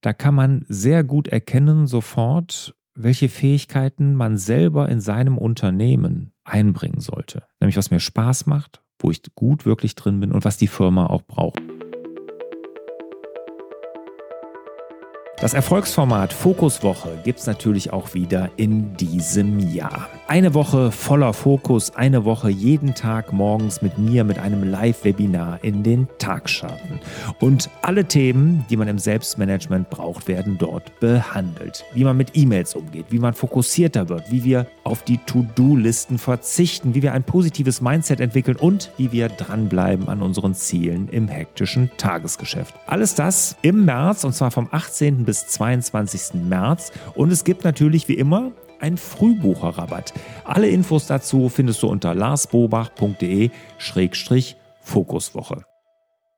Da kann man sehr gut erkennen sofort, welche Fähigkeiten man selber in seinem Unternehmen einbringen sollte. Nämlich was mir Spaß macht, wo ich gut wirklich drin bin und was die Firma auch braucht. Das Erfolgsformat Fokuswoche gibt es natürlich auch wieder in diesem Jahr. Eine Woche voller Fokus, eine Woche jeden Tag morgens mit mir mit einem Live-Webinar in den Tag starten. Und alle Themen, die man im Selbstmanagement braucht, werden dort behandelt. Wie man mit E-Mails umgeht, wie man fokussierter wird, wie wir auf die To-Do-Listen verzichten, wie wir ein positives Mindset entwickeln und wie wir dranbleiben an unseren Zielen im hektischen Tagesgeschäft. Alles das im März und zwar vom 18 bis 22. März. Und es gibt natürlich wie immer ein Frühbucherrabatt. Alle Infos dazu findest du unter larsbobach.de-fokuswoche.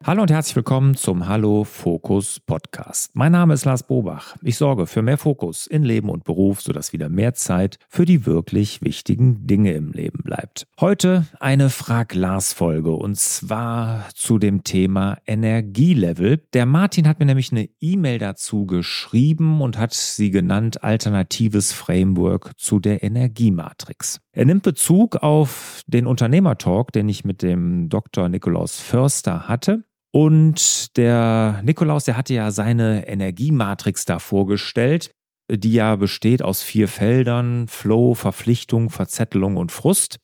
Hallo und herzlich willkommen zum Hallo Fokus Podcast. Mein Name ist Lars Bobach. Ich sorge für mehr Fokus in Leben und Beruf, sodass wieder mehr Zeit für die wirklich wichtigen Dinge im Leben bleibt. Heute eine Frag Lars Folge und zwar zu dem Thema Energielevel. Der Martin hat mir nämlich eine E-Mail dazu geschrieben und hat sie genannt Alternatives Framework zu der Energiematrix. Er nimmt Bezug auf den Unternehmertalk, den ich mit dem Dr. Nikolaus Förster hatte. Und der Nikolaus, der hatte ja seine Energiematrix da vorgestellt, die ja besteht aus vier Feldern: Flow, Verpflichtung, Verzettelung und Frust.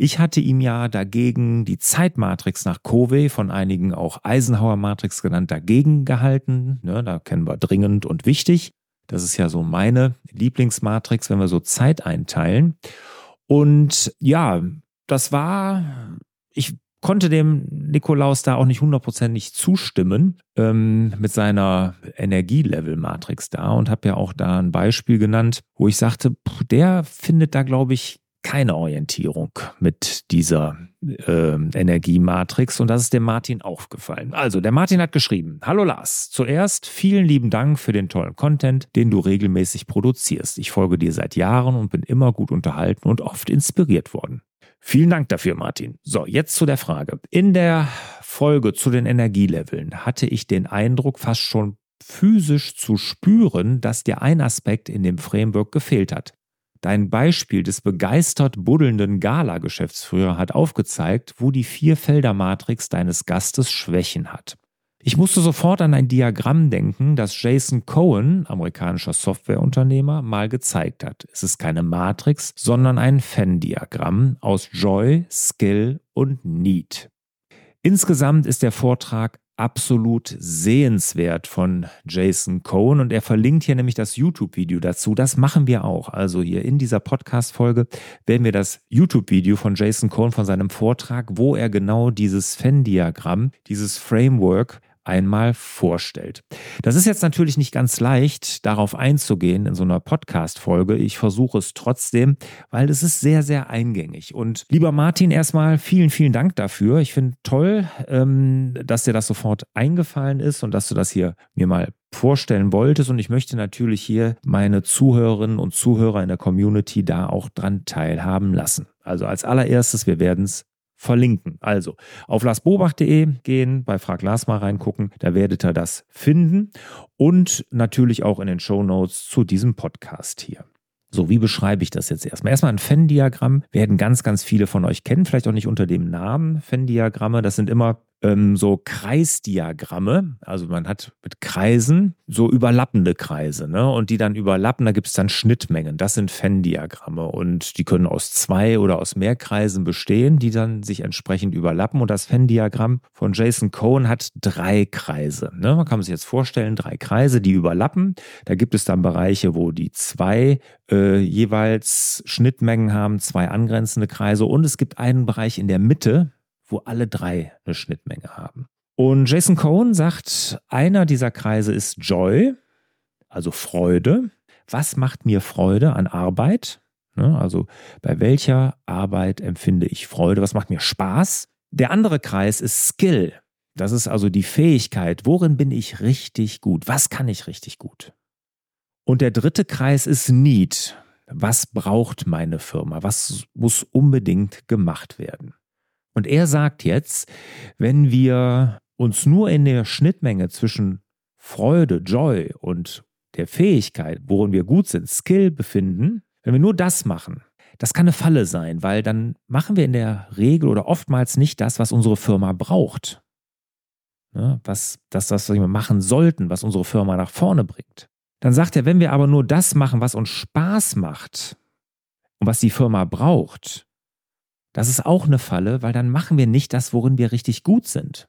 Ich hatte ihm ja dagegen die Zeitmatrix nach Covey, von einigen auch Eisenhower-Matrix genannt, dagegen gehalten. Ne, da kennen wir dringend und wichtig. Das ist ja so meine Lieblingsmatrix, wenn wir so Zeit einteilen. Und ja, das war, ich konnte dem Nikolaus da auch nicht hundertprozentig zustimmen ähm, mit seiner Energielevel-Matrix da und habe ja auch da ein Beispiel genannt, wo ich sagte, der findet da, glaube ich, keine Orientierung mit dieser äh, Energiematrix und das ist dem Martin aufgefallen. Also, der Martin hat geschrieben: Hallo Lars, zuerst vielen lieben Dank für den tollen Content, den du regelmäßig produzierst. Ich folge dir seit Jahren und bin immer gut unterhalten und oft inspiriert worden. Vielen Dank dafür, Martin. So, jetzt zu der Frage. In der Folge zu den Energieleveln hatte ich den Eindruck, fast schon physisch zu spüren, dass dir ein Aspekt in dem Framework gefehlt hat. Dein Beispiel des begeistert buddelnden Gala-Geschäftsführer hat aufgezeigt, wo die Vierfelder-Matrix deines Gastes Schwächen hat. Ich musste sofort an ein Diagramm denken, das Jason Cohen, amerikanischer Softwareunternehmer, mal gezeigt hat. Es ist keine Matrix, sondern ein Venn-Diagramm aus Joy, Skill und Need. Insgesamt ist der Vortrag absolut sehenswert von Jason Cohen und er verlinkt hier nämlich das YouTube-Video dazu. Das machen wir auch. Also hier in dieser Podcast-Folge werden wir das YouTube-Video von Jason Cohen von seinem Vortrag, wo er genau dieses Venn-Diagramm, dieses Framework einmal vorstellt. Das ist jetzt natürlich nicht ganz leicht, darauf einzugehen in so einer Podcast-Folge. Ich versuche es trotzdem, weil es ist sehr, sehr eingängig. Und lieber Martin, erstmal vielen, vielen Dank dafür. Ich finde toll, ähm, dass dir das sofort eingefallen ist und dass du das hier mir mal vorstellen wolltest. Und ich möchte natürlich hier meine Zuhörerinnen und Zuhörer in der Community da auch dran teilhaben lassen. Also als allererstes, wir werden es verlinken. Also auf larsbobach.de gehen, bei Frag Lars mal reingucken, da werdet ihr das finden und natürlich auch in den Show Notes zu diesem Podcast hier. So, wie beschreibe ich das jetzt erstmal? Erstmal ein Venn-Diagramm werden ganz, ganz viele von euch kennen, vielleicht auch nicht unter dem Namen Venn-Diagramme. Das sind immer ähm, so Kreisdiagramme. Also man hat mit Kreisen so überlappende Kreise, ne? Und die dann überlappen, da gibt es dann Schnittmengen. Das sind Venn-Diagramme. Und die können aus zwei oder aus mehr Kreisen bestehen, die dann sich entsprechend überlappen. Und das Venn-Diagramm von Jason Cohen hat drei Kreise. Ne? Man kann sich jetzt vorstellen, drei Kreise, die überlappen. Da gibt es dann Bereiche, wo die zwei äh, jeweils Schnittmengen haben, zwei angrenzende Kreise. Und es gibt einen Bereich in der Mitte, wo alle drei eine Schnittmenge haben. Und Jason Cohen sagt, einer dieser Kreise ist Joy, also Freude. Was macht mir Freude an Arbeit? Ne, also bei welcher Arbeit empfinde ich Freude? Was macht mir Spaß? Der andere Kreis ist Skill. Das ist also die Fähigkeit. Worin bin ich richtig gut? Was kann ich richtig gut? Und der dritte Kreis ist Need. Was braucht meine Firma? Was muss unbedingt gemacht werden? Und er sagt jetzt, wenn wir uns nur in der Schnittmenge zwischen Freude, Joy und der Fähigkeit, worin wir gut sind, Skill befinden, wenn wir nur das machen, das kann eine Falle sein, weil dann machen wir in der Regel oder oftmals nicht das, was unsere Firma braucht. Ne, was das, was wir machen sollten, was unsere Firma nach vorne bringt. Dann sagt er, wenn wir aber nur das machen, was uns Spaß macht und was die Firma braucht, das ist auch eine Falle, weil dann machen wir nicht das, worin wir richtig gut sind.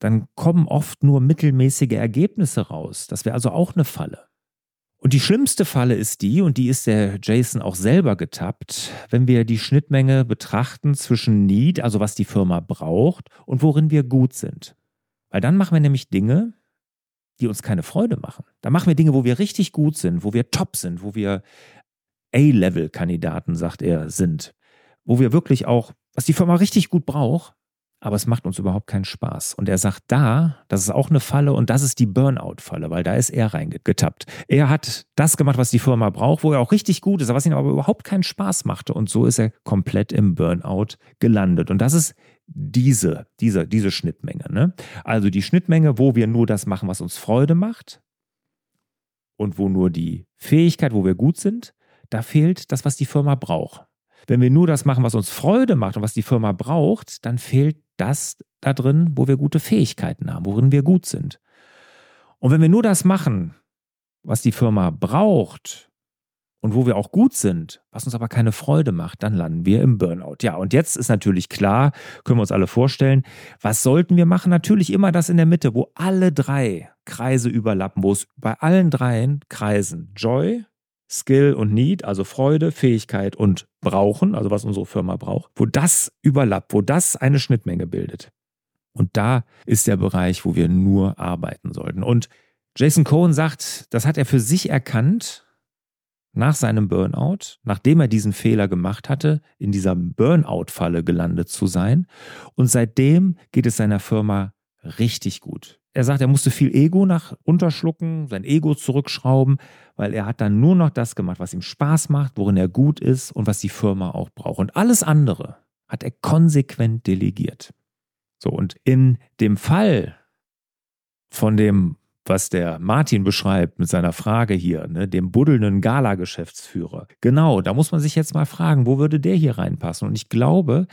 Dann kommen oft nur mittelmäßige Ergebnisse raus. Das wäre also auch eine Falle. Und die schlimmste Falle ist die, und die ist der Jason auch selber getappt, wenn wir die Schnittmenge betrachten zwischen Need, also was die Firma braucht, und worin wir gut sind. Weil dann machen wir nämlich Dinge, die uns keine Freude machen. Da machen wir Dinge, wo wir richtig gut sind, wo wir top sind, wo wir A-Level-Kandidaten, sagt er, sind. Wo wir wirklich auch, was die Firma richtig gut braucht, aber es macht uns überhaupt keinen Spaß. Und er sagt da, das ist auch eine Falle und das ist die Burnout-Falle, weil da ist er reingetappt. Er hat das gemacht, was die Firma braucht, wo er auch richtig gut ist, was ihm aber überhaupt keinen Spaß machte. Und so ist er komplett im Burnout gelandet. Und das ist diese, diese, diese Schnittmenge. Ne? Also die Schnittmenge, wo wir nur das machen, was uns Freude macht und wo nur die Fähigkeit, wo wir gut sind, da fehlt das, was die Firma braucht. Wenn wir nur das machen, was uns Freude macht und was die Firma braucht, dann fehlt das da drin, wo wir gute Fähigkeiten haben, worin wir gut sind. Und wenn wir nur das machen, was die Firma braucht und wo wir auch gut sind, was uns aber keine Freude macht, dann landen wir im Burnout. Ja, und jetzt ist natürlich klar, können wir uns alle vorstellen, was sollten wir machen? Natürlich immer das in der Mitte, wo alle drei Kreise überlappen, wo es bei allen dreien Kreisen Joy, Skill und Need, also Freude, Fähigkeit und Brauchen, also was unsere Firma braucht, wo das überlappt, wo das eine Schnittmenge bildet. Und da ist der Bereich, wo wir nur arbeiten sollten. Und Jason Cohen sagt, das hat er für sich erkannt nach seinem Burnout, nachdem er diesen Fehler gemacht hatte, in dieser Burnout-Falle gelandet zu sein. Und seitdem geht es seiner Firma richtig gut. Er sagt, er musste viel Ego nach unterschlucken, sein Ego zurückschrauben, weil er hat dann nur noch das gemacht, was ihm Spaß macht, worin er gut ist und was die Firma auch braucht. Und alles andere hat er konsequent delegiert. So, und in dem Fall von dem, was der Martin beschreibt mit seiner Frage hier, ne, dem buddelnden Gala-Geschäftsführer, genau, da muss man sich jetzt mal fragen, wo würde der hier reinpassen? Und ich glaube,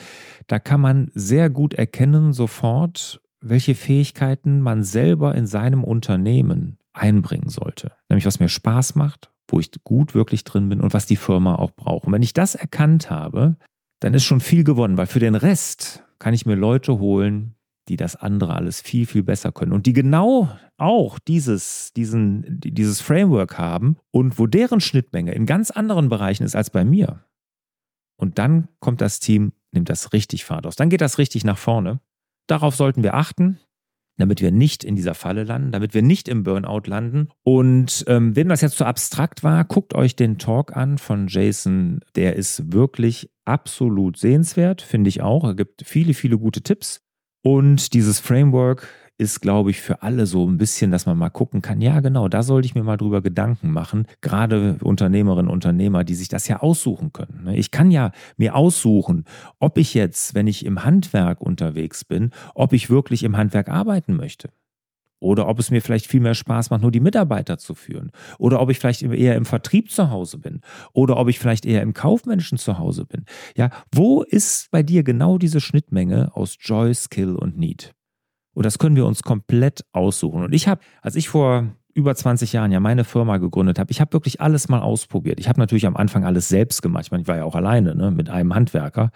da kann man sehr gut erkennen sofort, welche Fähigkeiten man selber in seinem Unternehmen einbringen sollte. Nämlich was mir Spaß macht, wo ich gut wirklich drin bin und was die Firma auch braucht. Und wenn ich das erkannt habe, dann ist schon viel gewonnen, weil für den Rest kann ich mir Leute holen, die das andere alles viel, viel besser können und die genau auch dieses, diesen, dieses Framework haben und wo deren Schnittmenge in ganz anderen Bereichen ist als bei mir. Und dann kommt das Team, nimmt das richtig Fahrt aus. Dann geht das richtig nach vorne. Darauf sollten wir achten, damit wir nicht in dieser Falle landen, damit wir nicht im Burnout landen. Und ähm, wem das jetzt zu abstrakt war, guckt euch den Talk an von Jason. Der ist wirklich absolut sehenswert, finde ich auch. Er gibt viele, viele gute Tipps. Und dieses Framework ist, glaube ich, für alle so ein bisschen, dass man mal gucken kann, ja genau, da sollte ich mir mal drüber Gedanken machen. Gerade Unternehmerinnen, Unternehmer, die sich das ja aussuchen können. Ne? Ich kann ja mir aussuchen, ob ich jetzt, wenn ich im Handwerk unterwegs bin, ob ich wirklich im Handwerk arbeiten möchte. Oder ob es mir vielleicht viel mehr Spaß macht, nur die Mitarbeiter zu führen. Oder ob ich vielleicht eher im Vertrieb zu Hause bin. Oder ob ich vielleicht eher im Kaufmenschen zu Hause bin. Ja, wo ist bei dir genau diese Schnittmenge aus Joy, Skill und Need? Und das können wir uns komplett aussuchen. Und ich habe, als ich vor über 20 Jahren ja meine Firma gegründet habe, ich habe wirklich alles mal ausprobiert. Ich habe natürlich am Anfang alles selbst gemacht. Ich meine, ich war ja auch alleine ne, mit einem Handwerker.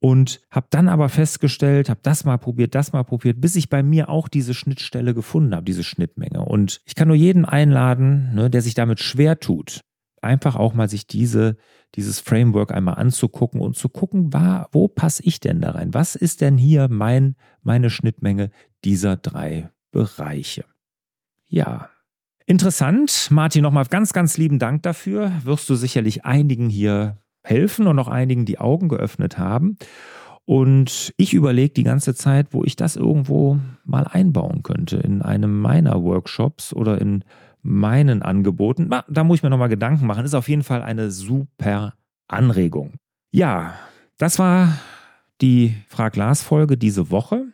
Und habe dann aber festgestellt, habe das mal probiert, das mal probiert, bis ich bei mir auch diese Schnittstelle gefunden habe, diese Schnittmenge. Und ich kann nur jeden einladen, ne, der sich damit schwer tut, einfach auch mal sich diese, dieses Framework einmal anzugucken und zu gucken, war, wo passe ich denn da rein? Was ist denn hier mein, meine Schnittmenge dieser drei Bereiche? Ja. Interessant. Martin, nochmal ganz, ganz lieben Dank dafür. Wirst du sicherlich einigen hier helfen und auch einigen die Augen geöffnet haben. Und ich überlege die ganze Zeit, wo ich das irgendwo mal einbauen könnte in einem meiner Workshops oder in meinen Angeboten. Na, da muss ich mir nochmal Gedanken machen. Ist auf jeden Fall eine super Anregung. Ja, das war die Frag Lars Folge diese Woche.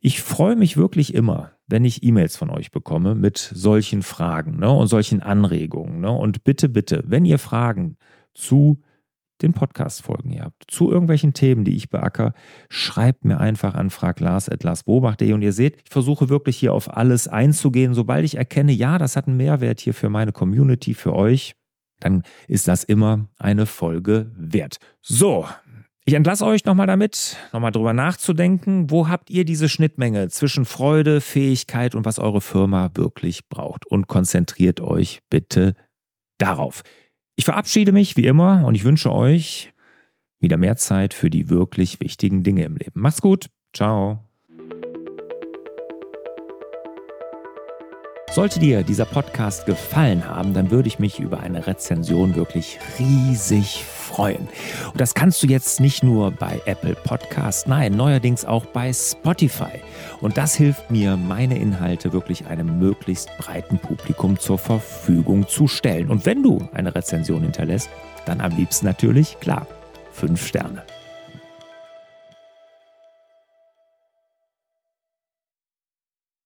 Ich freue mich wirklich immer, wenn ich E-Mails von euch bekomme mit solchen Fragen ne, und solchen Anregungen. Ne? Und bitte, bitte, wenn ihr Fragen zu den Podcast-Folgen hier habt, zu irgendwelchen Themen, die ich beacker, schreibt mir einfach an fraglars.larsbobach.de und ihr seht, ich versuche wirklich hier auf alles einzugehen. Sobald ich erkenne, ja, das hat einen Mehrwert hier für meine Community, für euch, dann ist das immer eine Folge wert. So, ich entlasse euch nochmal damit, nochmal drüber nachzudenken, wo habt ihr diese Schnittmenge zwischen Freude, Fähigkeit und was eure Firma wirklich braucht. Und konzentriert euch bitte darauf. Ich verabschiede mich wie immer und ich wünsche euch wieder mehr Zeit für die wirklich wichtigen Dinge im Leben. Macht's gut. Ciao. Sollte dir dieser Podcast gefallen haben, dann würde ich mich über eine Rezension wirklich riesig freuen. Und das kannst du jetzt nicht nur bei Apple Podcast, nein, neuerdings auch bei Spotify. Und das hilft mir, meine Inhalte wirklich einem möglichst breiten Publikum zur Verfügung zu stellen. Und wenn du eine Rezension hinterlässt, dann am liebsten natürlich, klar, fünf Sterne.